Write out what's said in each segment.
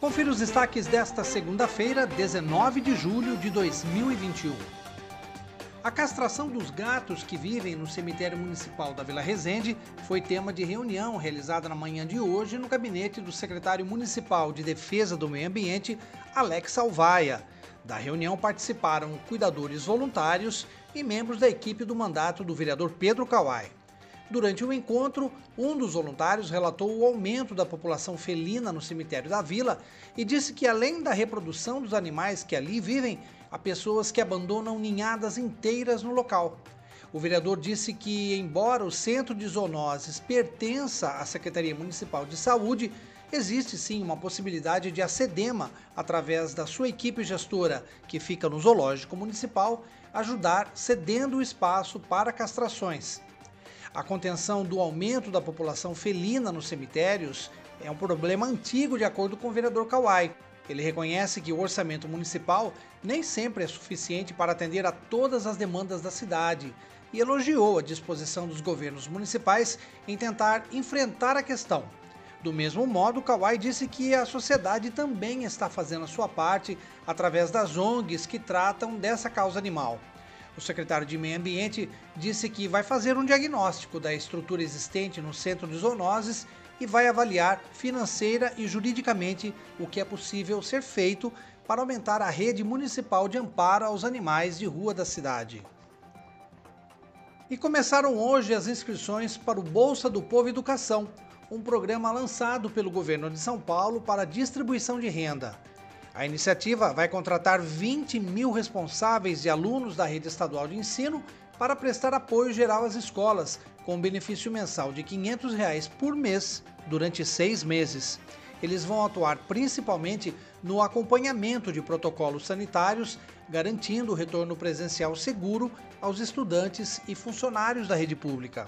Confira os destaques desta segunda-feira, 19 de julho de 2021. A castração dos gatos que vivem no cemitério municipal da Vila Resende foi tema de reunião realizada na manhã de hoje no gabinete do secretário municipal de Defesa do Meio Ambiente, Alex Alvaia. Da reunião participaram cuidadores voluntários e membros da equipe do mandato do vereador Pedro Kawai. Durante o encontro, um dos voluntários relatou o aumento da população felina no cemitério da vila e disse que, além da reprodução dos animais que ali vivem, há pessoas que abandonam ninhadas inteiras no local. O vereador disse que, embora o centro de zoonoses pertença à Secretaria Municipal de Saúde, existe sim uma possibilidade de a SEDEMA, através da sua equipe gestora, que fica no Zoológico Municipal, ajudar cedendo o espaço para castrações. A contenção do aumento da população felina nos cemitérios é um problema antigo, de acordo com o vereador Kawai. Ele reconhece que o orçamento municipal nem sempre é suficiente para atender a todas as demandas da cidade e elogiou a disposição dos governos municipais em tentar enfrentar a questão. Do mesmo modo, Kawai disse que a sociedade também está fazendo a sua parte através das ONGs que tratam dessa causa animal. O secretário de Meio Ambiente disse que vai fazer um diagnóstico da estrutura existente no centro de zoonoses e vai avaliar financeira e juridicamente o que é possível ser feito para aumentar a rede municipal de amparo aos animais de rua da cidade. E começaram hoje as inscrições para o Bolsa do Povo Educação, um programa lançado pelo governo de São Paulo para distribuição de renda. A iniciativa vai contratar 20 mil responsáveis e alunos da rede estadual de ensino para prestar apoio geral às escolas, com benefício mensal de 500 reais por mês durante seis meses. Eles vão atuar principalmente no acompanhamento de protocolos sanitários, garantindo o retorno presencial seguro aos estudantes e funcionários da rede pública.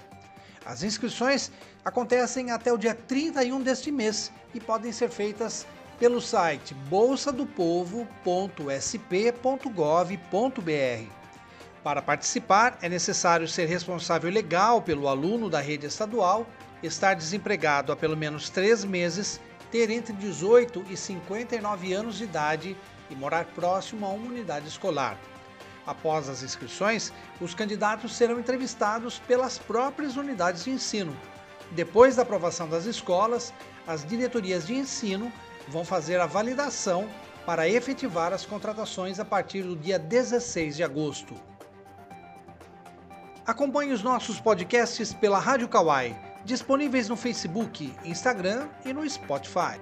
As inscrições acontecem até o dia 31 deste mês e podem ser feitas pelo site bolsadopovo.sp.gov.br. Para participar, é necessário ser responsável legal pelo aluno da rede estadual, estar desempregado há pelo menos três meses, ter entre 18 e 59 anos de idade e morar próximo a uma unidade escolar. Após as inscrições, os candidatos serão entrevistados pelas próprias unidades de ensino. Depois da aprovação das escolas, as diretorias de ensino vão fazer a validação para efetivar as contratações a partir do dia 16 de agosto. Acompanhe os nossos podcasts pela Rádio Kawai, disponíveis no Facebook, Instagram e no Spotify.